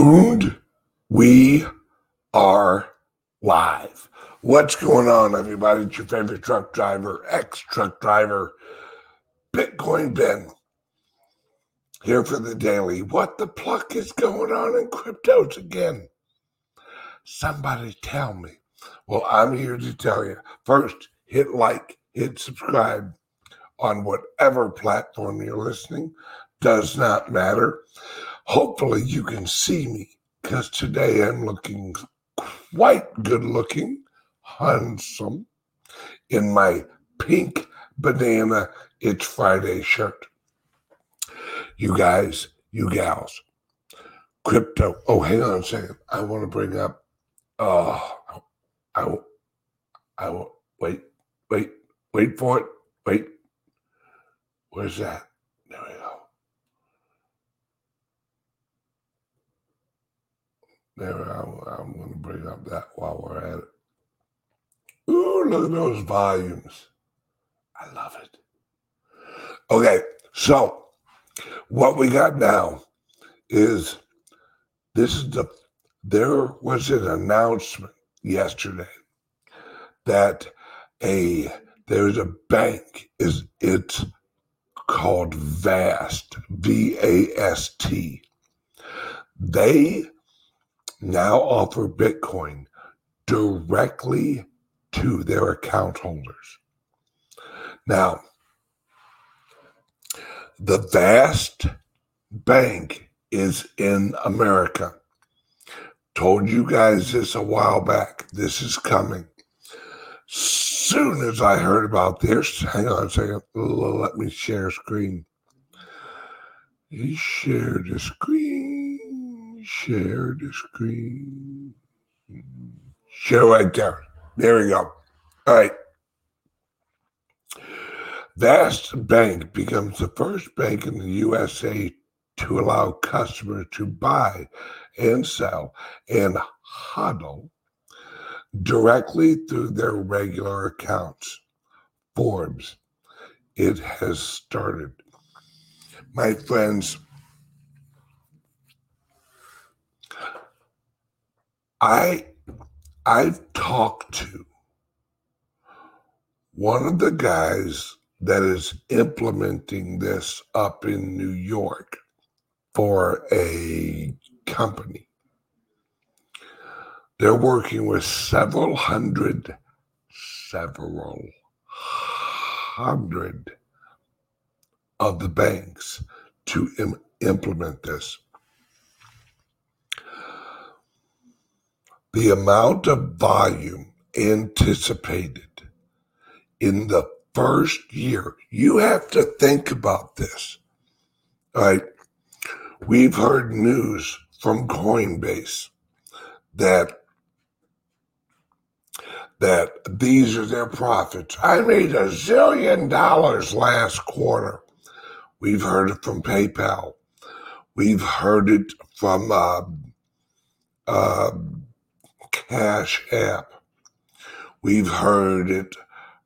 And we are live. What's going on, everybody? It's your favorite truck driver, ex truck driver, Bitcoin Ben, here for the daily. What the pluck is going on in cryptos again? Somebody tell me. Well, I'm here to tell you. First, hit like, hit subscribe on whatever platform you're listening. Does not matter. Hopefully, you can see me because today I'm looking quite good looking, handsome in my pink banana It's Friday shirt. You guys, you gals, crypto. Oh, hang on a second. I want to bring up. Oh, I. I, I, wait, wait, wait for it. Wait. Where's that? There we go. There, I'm, I'm going to bring up that while we're at it. Ooh, look at those volumes. I love it. Okay, so what we got now is this is the there was an announcement yesterday that a there's a bank is it's called Vast V A S T. They now offer Bitcoin directly to their account holders. Now, the vast bank is in America. Told you guys this a while back. This is coming. Soon as I heard about this, hang on a second. Let me share screen. You share the screen share the screen. Share right there. There we go. All right. Vast Bank becomes the first bank in the USA to allow customers to buy and sell and hodl directly through their regular accounts. Forbes, it has started. My friends, I I've talked to one of the guys that is implementing this up in New York for a company. They're working with several hundred, several hundred of the banks to Im- implement this. The amount of volume anticipated in the first year, you have to think about this. Right. We've heard news from Coinbase that that these are their profits. I made a zillion dollars last quarter. We've heard it from PayPal. We've heard it from uh, uh, Cash App. We've heard it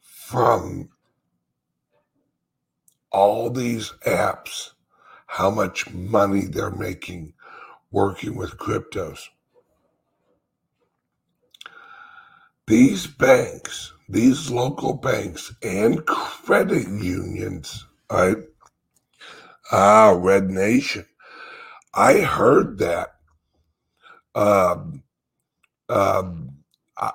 from all these apps how much money they're making working with cryptos. These banks, these local banks and credit unions, right? Ah, Red Nation. I heard that um, um, I,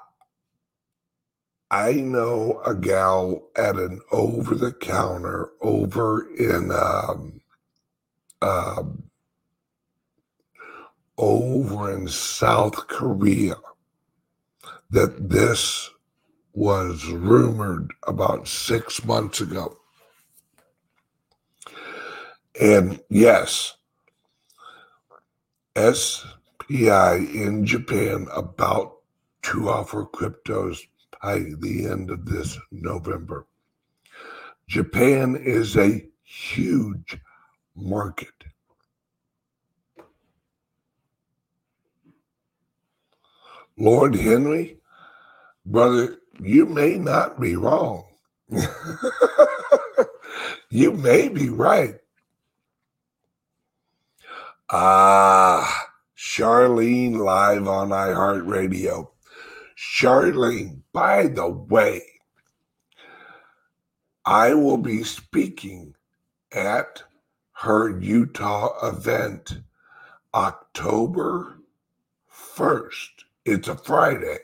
I know a gal at an over the counter over in um, um, over in South Korea that this was rumored about six months ago. And yes, S PI in Japan about to offer cryptos by the end of this November. Japan is a huge market. Lord Henry, brother, you may not be wrong. you may be right. Ah, Charlene live on iHeartRadio. Charlene, by the way, I will be speaking at her Utah event October 1st. It's a Friday.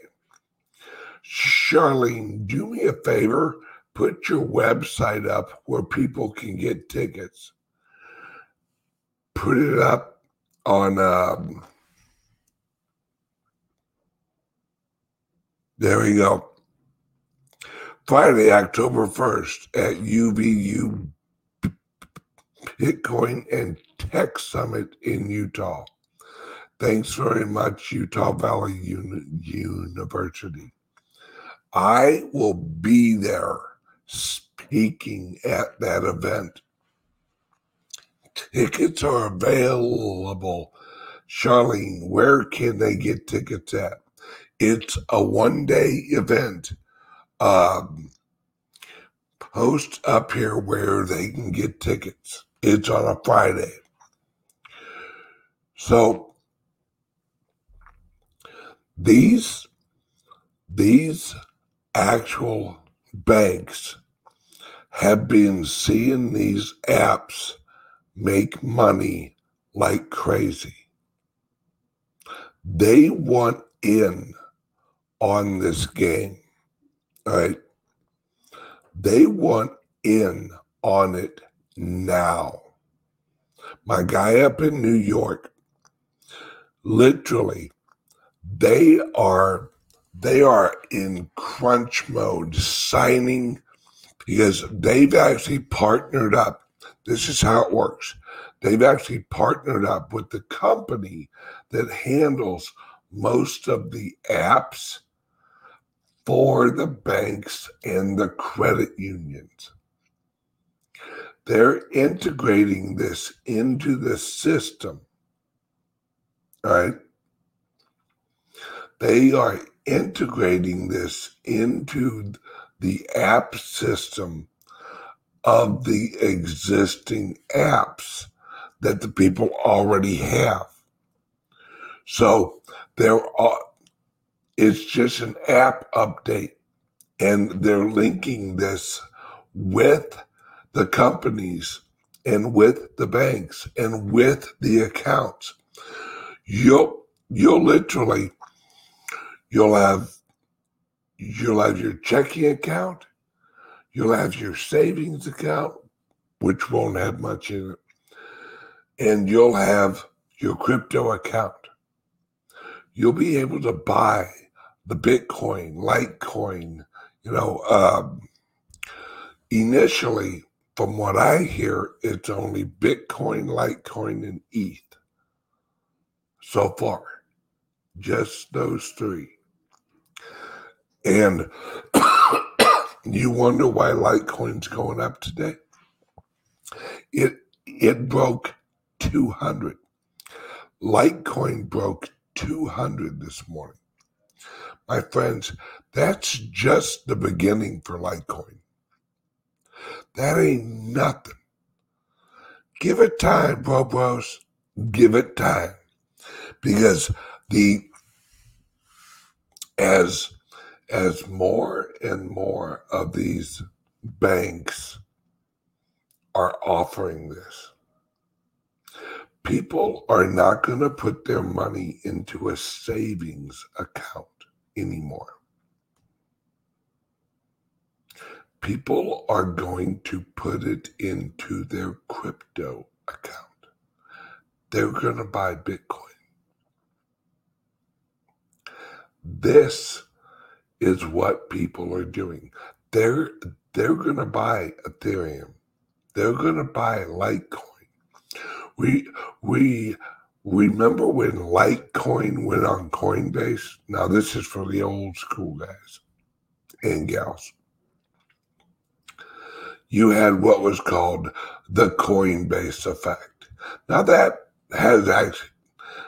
Charlene, do me a favor, put your website up where people can get tickets. Put it up on um, there we go. Friday, October 1st at UVU Bitcoin and Tech Summit in Utah. Thanks very much, Utah Valley Uni- University. I will be there speaking at that event. Tickets are available. Charlene, where can they get tickets at? It's a one day event. Um, post up here where they can get tickets. It's on a Friday. So these these actual banks have been seeing these apps make money like crazy. They want in on this game, right? They want in on it now. My guy up in New York, literally, they are they are in crunch mode signing because they've actually partnered up. This is how it works. They've actually partnered up with the company that handles most of the apps for the banks and the credit unions. They're integrating this into the system, All right. They are integrating this into the app system of the existing apps that the people already have. So there are, it's just an app update and they're linking this with the companies and with the banks and with the accounts. You'll, you'll literally, you'll have, you'll have your checking account, you'll have your savings account, which won't have much in it, and you'll have your crypto account. You'll be able to buy the Bitcoin, Litecoin, you know, um, initially, from what I hear, it's only Bitcoin, Litecoin, and ETH so far. Just those three. And you wonder why Litecoin's going up today? It it broke 200. Litecoin broke 200 this morning. My friends, that's just the beginning for Litecoin. That ain't nothing. Give it time, bro bros. Give it time. Because the as as more and more of these banks are offering this, people are not going to put their money into a savings account anymore. People are going to put it into their crypto account. They're going to buy Bitcoin. This is what people are doing. They're they're going to buy Ethereum. They're going to buy Litecoin. We we remember when Litecoin went on Coinbase. Now this is for the old school guys and gals. You had what was called the Coinbase effect. Now that has actually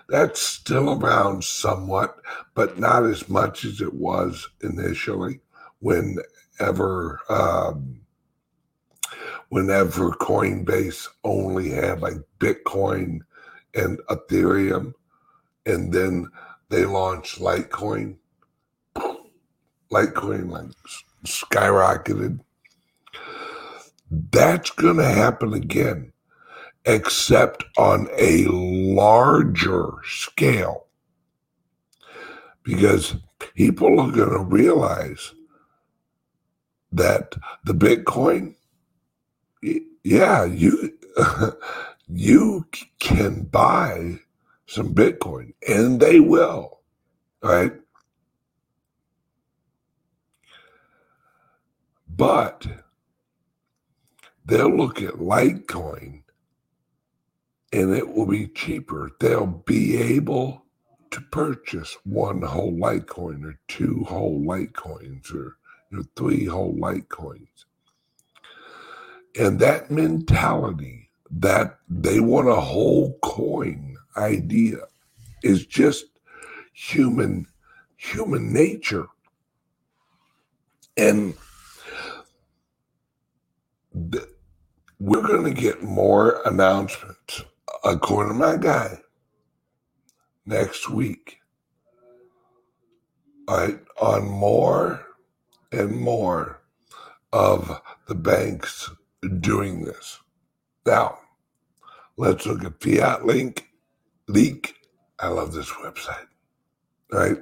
that's still around somewhat, but not as much as it was initially. Whenever um, whenever Coinbase only had like Bitcoin and Ethereum and then they launched Litecoin. Litecoin like skyrocketed. That's going to happen again, except on a larger scale. Because people are going to realize that the Bitcoin, yeah, you you can buy some Bitcoin, and they will, right? But they'll look at Litecoin and it will be cheaper. They'll be able to purchase one whole Litecoin or two whole Litecoins or you know, three whole Litecoins. And that mentality that they want a whole coin idea is just human human nature. And th- we're going to get more announcements, according to my guy, next week. Right, on more and more of the banks doing this. Now, let's look at Fiat Link Leak. I love this website. Right.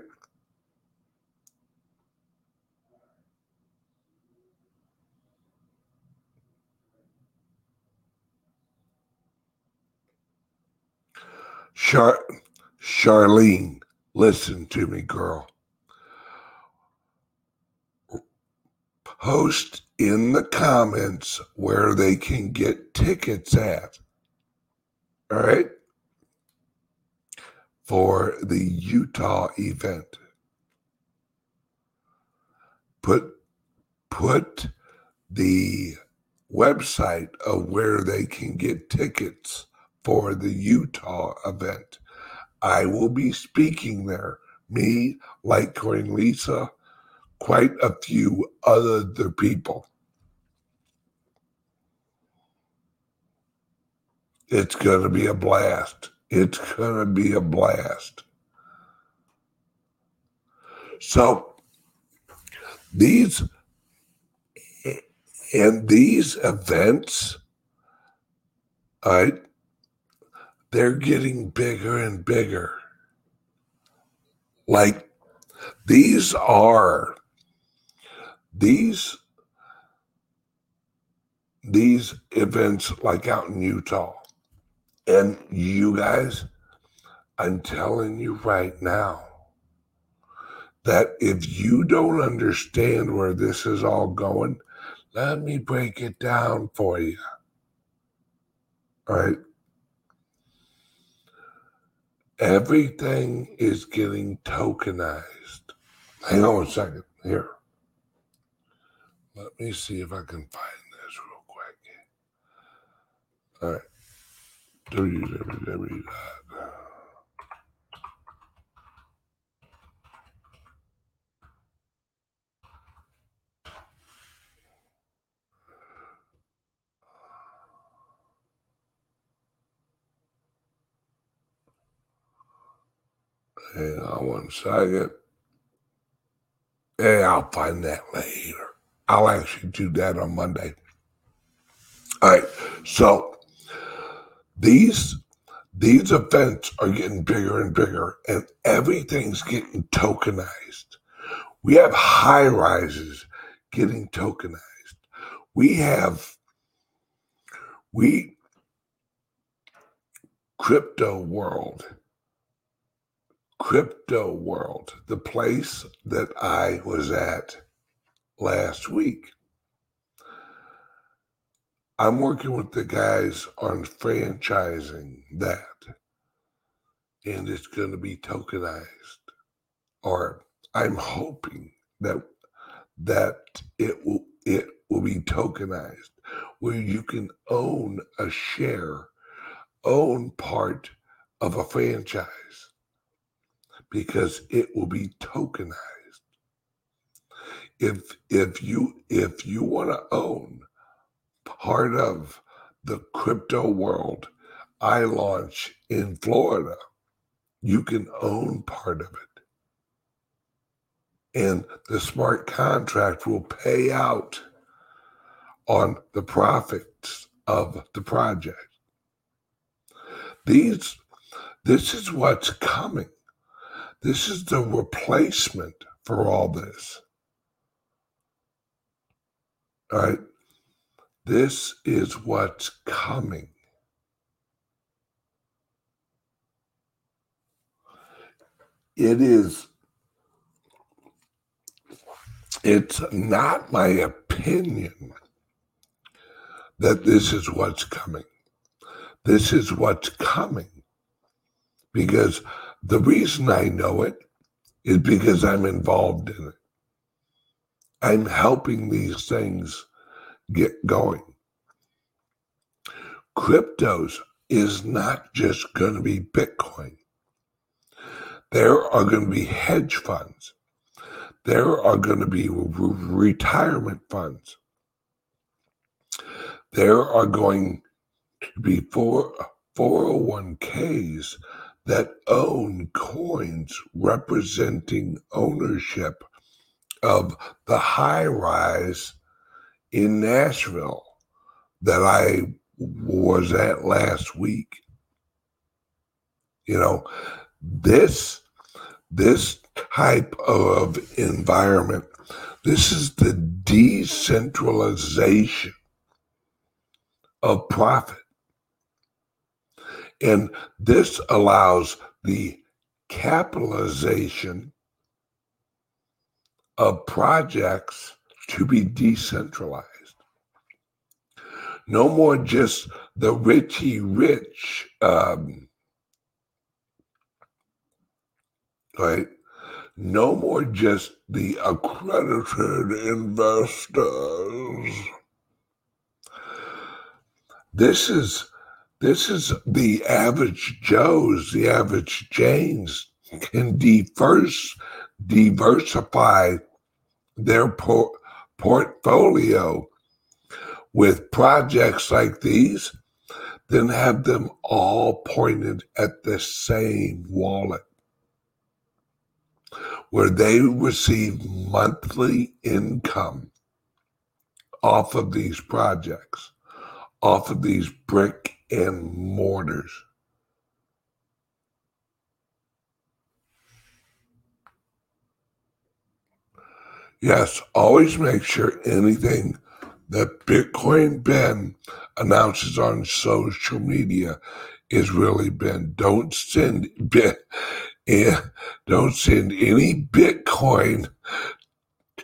Char- Charlene, listen to me, girl. Post in the comments where they can get tickets at. All right. For the Utah event. Put put the website of where they can get tickets for the Utah event. I will be speaking there. Me, Litecoin Lisa, quite a few other people. It's going to be a blast. It's going to be a blast. So, these and these events, I they're getting bigger and bigger. Like these are these these events like out in Utah. And you guys, I'm telling you right now that if you don't understand where this is all going, let me break it down for you. All right. Everything is getting tokenized. Hang on a second here. Let me see if I can find this real quick. All right. www. Hang on one second. Hey, I'll find that later. I'll actually do that on Monday. All right. So these these events are getting bigger and bigger, and everything's getting tokenized. We have high rises getting tokenized. We have we crypto world crypto world, the place that I was at last week. I'm working with the guys on franchising that, and it's going to be tokenized. Or I'm hoping that that it will it will be tokenized, where you can own a share, own part of a franchise because it will be tokenized. If if you if you want to own part of the crypto world I launch in Florida you can own part of it. And the smart contract will pay out on the profits of the project. These, this is what's coming. This is the replacement for all this. All right. This is what's coming. It is, it's not my opinion that this is what's coming. This is what's coming. Because the reason I know it is because I'm involved in it. I'm helping these things get going. Cryptos is not just going to be Bitcoin. There are going to be hedge funds. There are going to be retirement funds. There are going to be four, 401ks that own coins representing ownership of the high rise in Nashville that I was at last week. You know, this this type of environment, this is the decentralization of profit. And this allows the capitalization of projects to be decentralized. No more just the richy rich, um, right? No more just the accredited investors. This is this is the average Joes, the average Janes can diverse, diversify their por- portfolio. With projects like these, then have them all pointed at the same wallet where they receive monthly income off of these projects, off of these brick and mortars. Yes, always make sure anything that Bitcoin Ben announces on social media is really Ben. Don't send Ben, eh, don't send any Bitcoin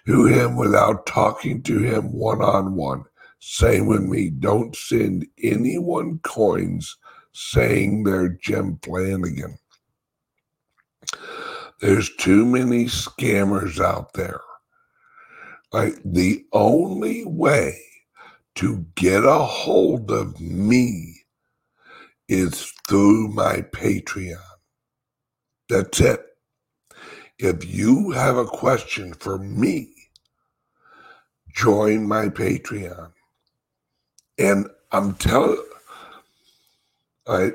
to him without talking to him one on one. Same with me. Don't send anyone coins saying they're Jim Flanagan. There's too many scammers out there. Like the only way to get a hold of me is through my Patreon. That's it. If you have a question for me, join my Patreon. And I'm telling, I,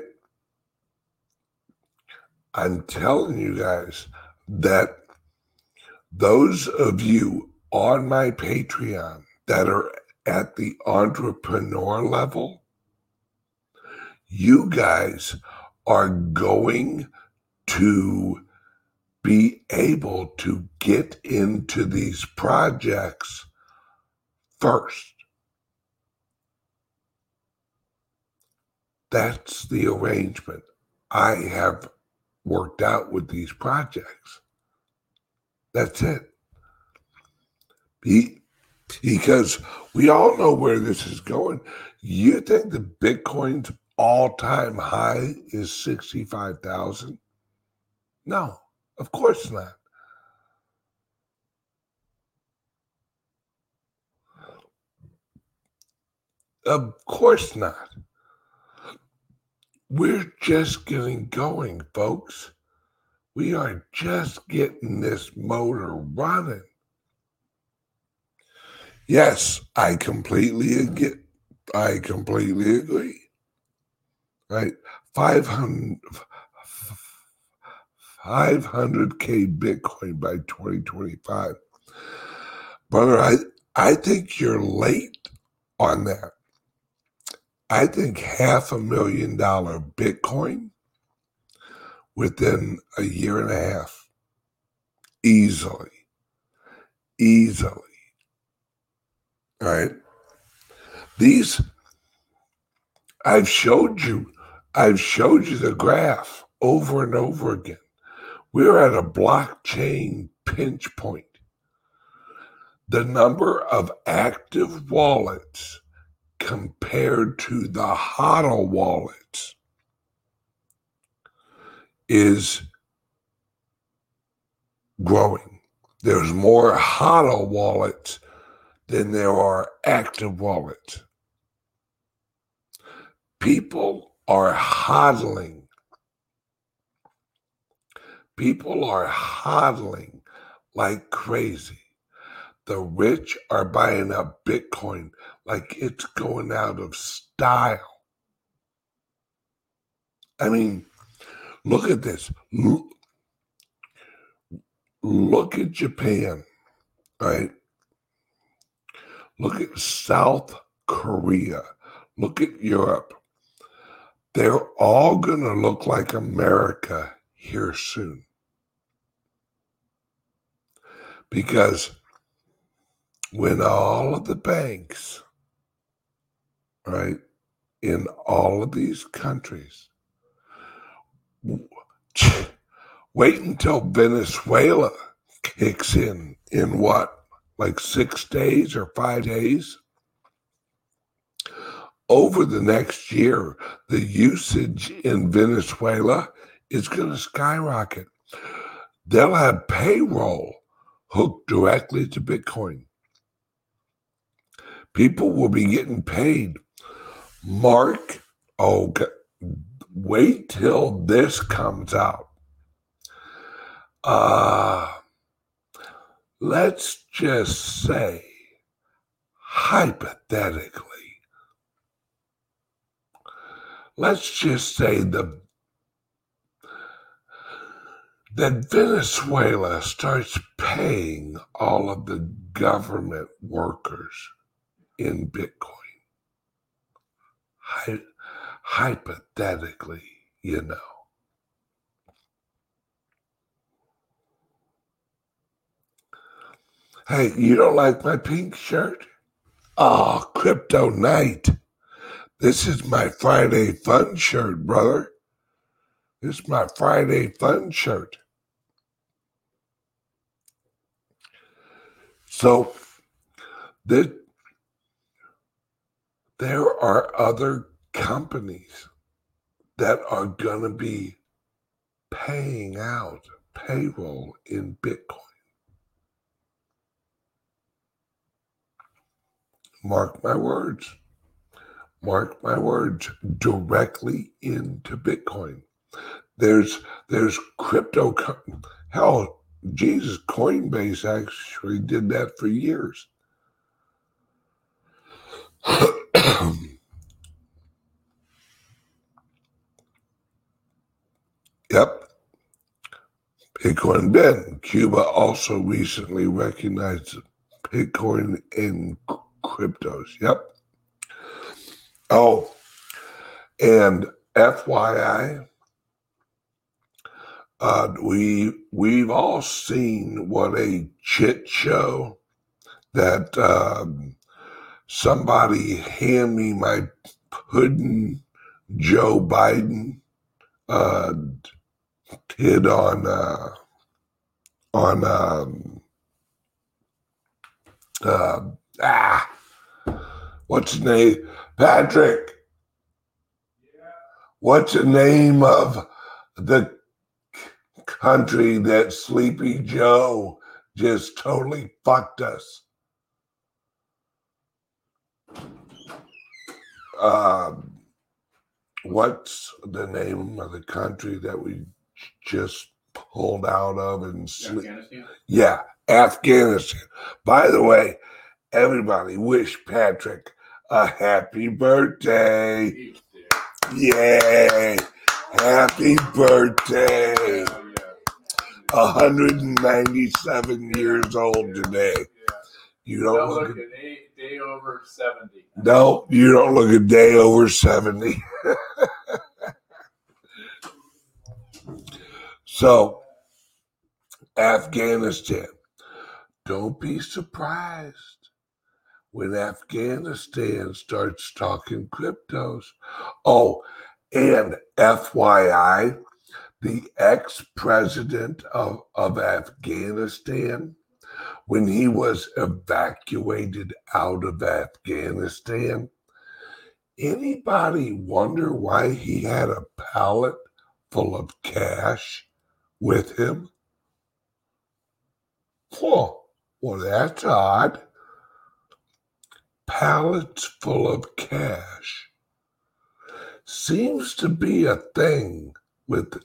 I'm telling you guys that those of you on my Patreon that are at the entrepreneur level, you guys are going to be able to get into these projects first. That's the arrangement I have worked out with these projects. That's it. Be, because we all know where this is going. You think the Bitcoin's all time high is 65,000? No, of course not. Of course not. We're just getting going, folks. We are just getting this motor running. Yes, I completely agree. I completely agree. Right? 500, 500k Bitcoin by 2025. Brother, I, I think you're late on that. I think half a million dollar Bitcoin within a year and a half, easily, easily. All right. These, I've showed you, I've showed you the graph over and over again. We're at a blockchain pinch point. The number of active wallets compared to the HODL wallets is growing. There's more HODL wallets than there are active wallets. People are hodling. People are hodling like crazy. The rich are buying up Bitcoin like it's going out of style. I mean, look at this. Look at Japan, right? Look at South Korea. Look at Europe. They're all going to look like America here soon. Because when all of the banks, right, in all of these countries, wait until Venezuela kicks in, in what? like six days or five days. Over the next year, the usage in Venezuela is going to skyrocket. They'll have payroll hooked directly to Bitcoin. People will be getting paid. Mark, oh, wait till this comes out. Uh, let's just say, hypothetically, let's just say the that Venezuela starts paying all of the government workers in Bitcoin. Hy- hypothetically, you know. Hey, you don't like my pink shirt? Oh, crypto night. This is my Friday fun shirt, brother. This is my Friday fun shirt. So there, there are other companies that are going to be paying out payroll in Bitcoin. mark my words, mark my words, directly into Bitcoin. There's there's crypto. Hell, Jesus, Coinbase actually did that for years. Yep. Bitcoin Ben. Cuba also recently recognized Bitcoin and cryptos. Yep. Oh, and FYI, uh, we we've all seen what a chit show that um, somebody hand me my pudding Joe Biden uh, did on uh, on um, uh, ah What's the name? Patrick. What's the name of the country that Sleepy Joe just totally fucked us? Um, what's the name of the country that we just pulled out of and sleep? Afghanistan? Yeah, Afghanistan. By the way, everybody wish Patrick a happy birthday. Yay. Happy birthday. 197 years old today. You don't, Don't look, look at day, day over 70. no, you don't look a day over 70. so, Afghanistan. Don't be surprised when Afghanistan starts talking cryptos. Oh, and FYI, the ex president of, of Afghanistan, when he was evacuated out of Afghanistan, anybody wonder why he had a pallet full of cash with him? Whoa, well, that's odd. Pallets full of cash seems to be a thing with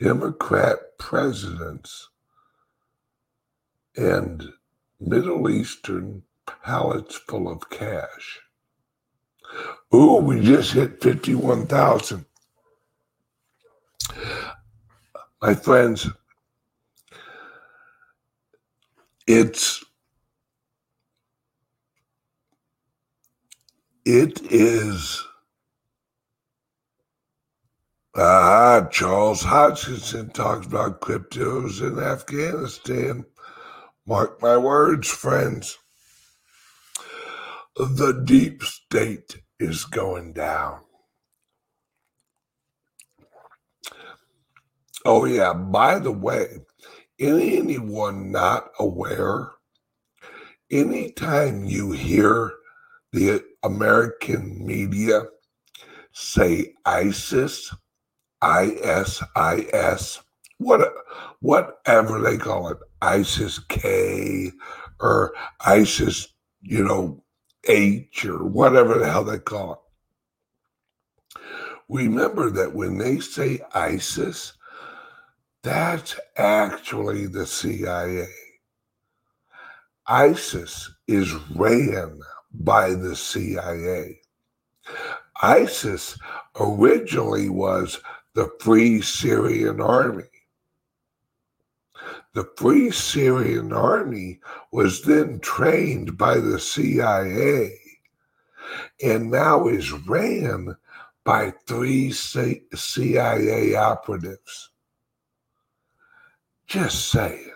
Democrat presidents and Middle Eastern pallets full of cash. Ooh, we just hit 51,000. My friends, it's it is ah Charles Hoskinson talks about cryptos in Afghanistan. Mark my words, friends. The deep state is going down. Oh yeah, by the way, anyone not aware, anytime you hear the American media say ISIS, ISIS, what, whatever they call it, ISIS K or ISIS, you know, H or whatever the hell they call it. Remember that when they say ISIS, that's actually the CIA. ISIS is ran by the CIA. ISIS originally was the Free Syrian Army. The Free Syrian Army was then trained by the CIA and now is ran by three CIA operatives. Just saying.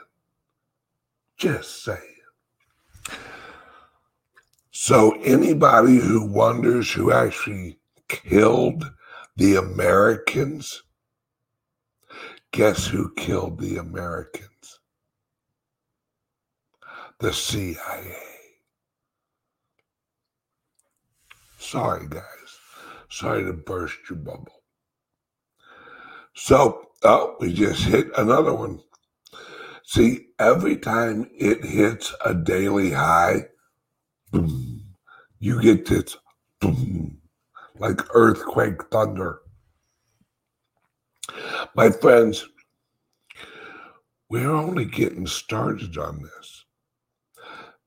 Just saying. So, anybody who wonders who actually killed the Americans, guess who killed the Americans? The CIA. Sorry, guys. Sorry to burst your bubble. So, oh, we just hit another one. See, every time it hits a daily high, boom, you get this boom, like earthquake thunder. My friends, we're only getting started on this.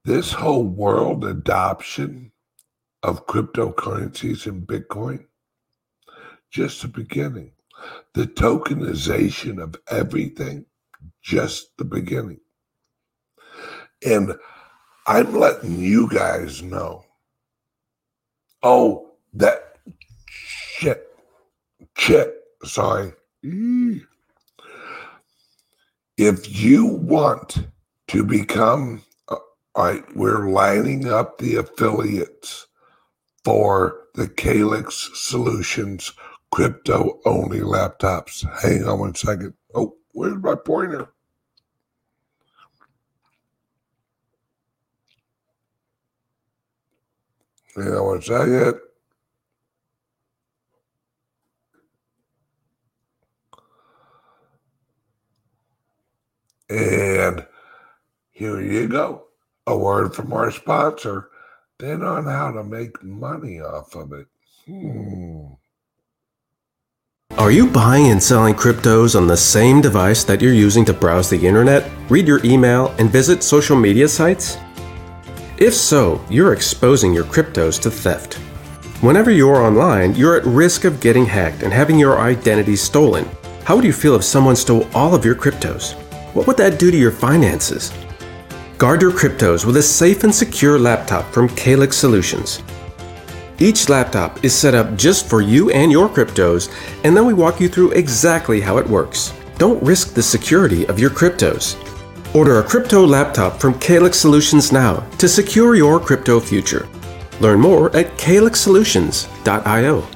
This whole world adoption of cryptocurrencies and Bitcoin, just the beginning. The tokenization of everything just the beginning. And I'm letting you guys know. Oh, that shit, shit, sorry. If you want to become, uh, all right, we're lining up the affiliates for the Calyx Solutions crypto only laptops. Hang on one second. Oh, Where's my pointer? Yeah, one second. And here you go. A word from our sponsor. Then on how to make money off of it. Hmm. Are you buying and selling cryptos on the same device that you're using to browse the internet, read your email, and visit social media sites? If so, you're exposing your cryptos to theft. Whenever you're online, you're at risk of getting hacked and having your identity stolen. How would you feel if someone stole all of your cryptos? What would that do to your finances? Guard your cryptos with a safe and secure laptop from Calyx Solutions. Each laptop is set up just for you and your cryptos, and then we walk you through exactly how it works. Don't risk the security of your cryptos. Order a crypto laptop from Calyx Solutions now to secure your crypto future. Learn more at calyxsolutions.io.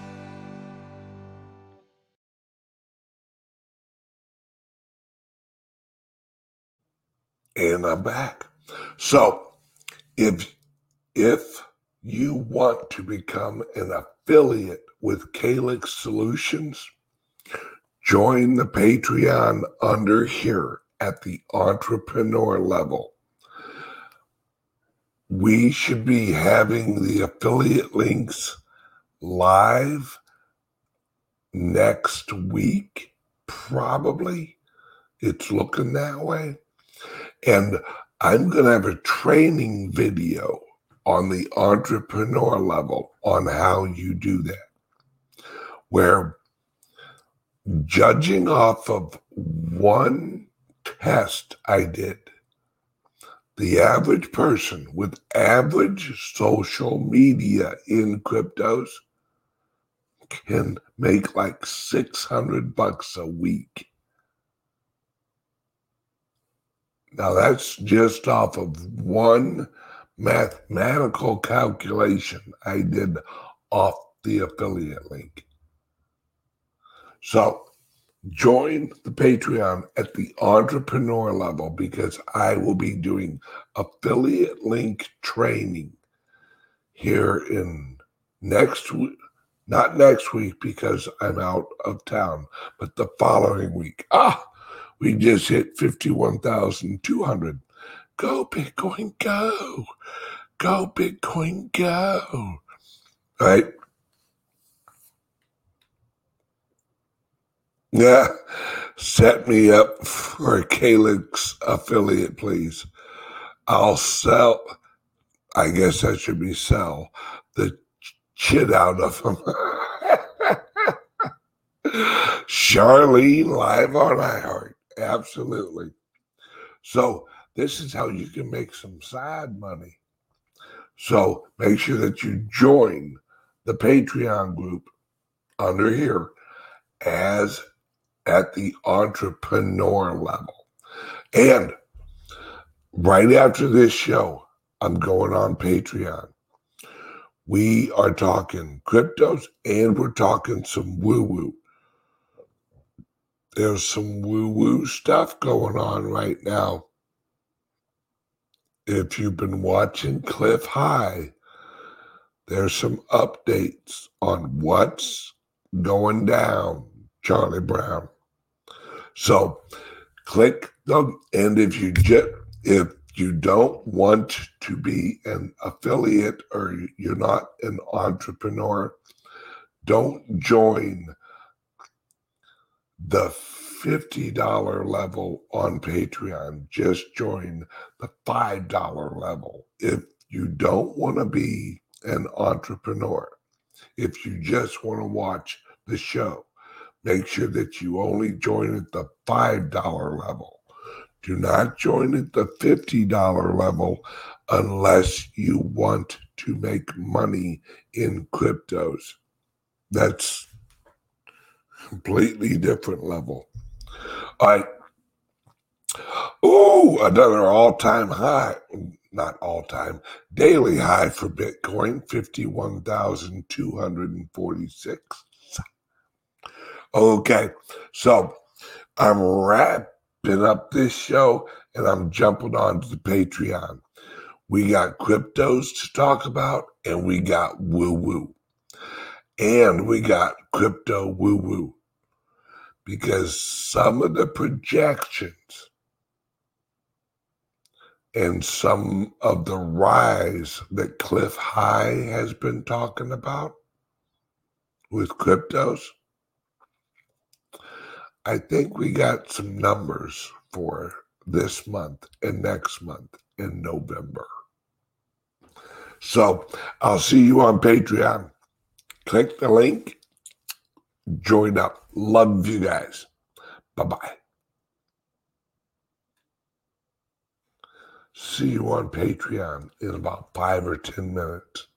and I'm back. So if if you want to become an affiliate with Calyx Solutions, join the Patreon under here at the entrepreneur level. We should be having the affiliate links live next week, probably. It's looking that way. And I'm going to have a training video on the entrepreneur level on how you do that, where judging off of one test I did, the average person with average social media in cryptos can make like 600 bucks a week. Now that's just off of one mathematical calculation I did off the affiliate link. So join the Patreon at the entrepreneur level because I will be doing affiliate link training here in next week. Not next week because I'm out of town, but the following week. Ah, we just hit 51,200. Go, Bitcoin, go. Go, Bitcoin, go. Right? Yeah. Set me up for a Calyx affiliate, please. I'll sell, I guess I should be sell the shit out of them. Charlene live on iHeart. Absolutely. So this is how you can make some side money. So make sure that you join the Patreon group under here as at the entrepreneur level. And right after this show, I'm going on Patreon. We are talking cryptos and we're talking some woo woo there's some woo woo stuff going on right now. If you've been watching Cliff High, there's some updates on what's going down, Charlie Brown. So click and if you just if you don't want to be an affiliate or you're not an entrepreneur, don't join the $50 level on Patreon. Just join the $5 level. If you don't want to be an entrepreneur, if you just want to watch the show, make sure that you only join at the $5 level. Do not join at the $50 level unless you want to make money in cryptos. That's completely different level. Right. Ooh, another all time high, not all time, daily high for Bitcoin, 51,246. Okay, so I'm wrapping up this show and I'm jumping on to the Patreon. We got cryptos to talk about and we got woo woo. And we got crypto woo woo because some of the projections and some of the rise that Cliff High has been talking about with cryptos, I think we got some numbers for this month and next month in November. So I'll see you on Patreon. Click the link, join up. Love you guys. Bye bye. See you on Patreon in about five or 10 minutes.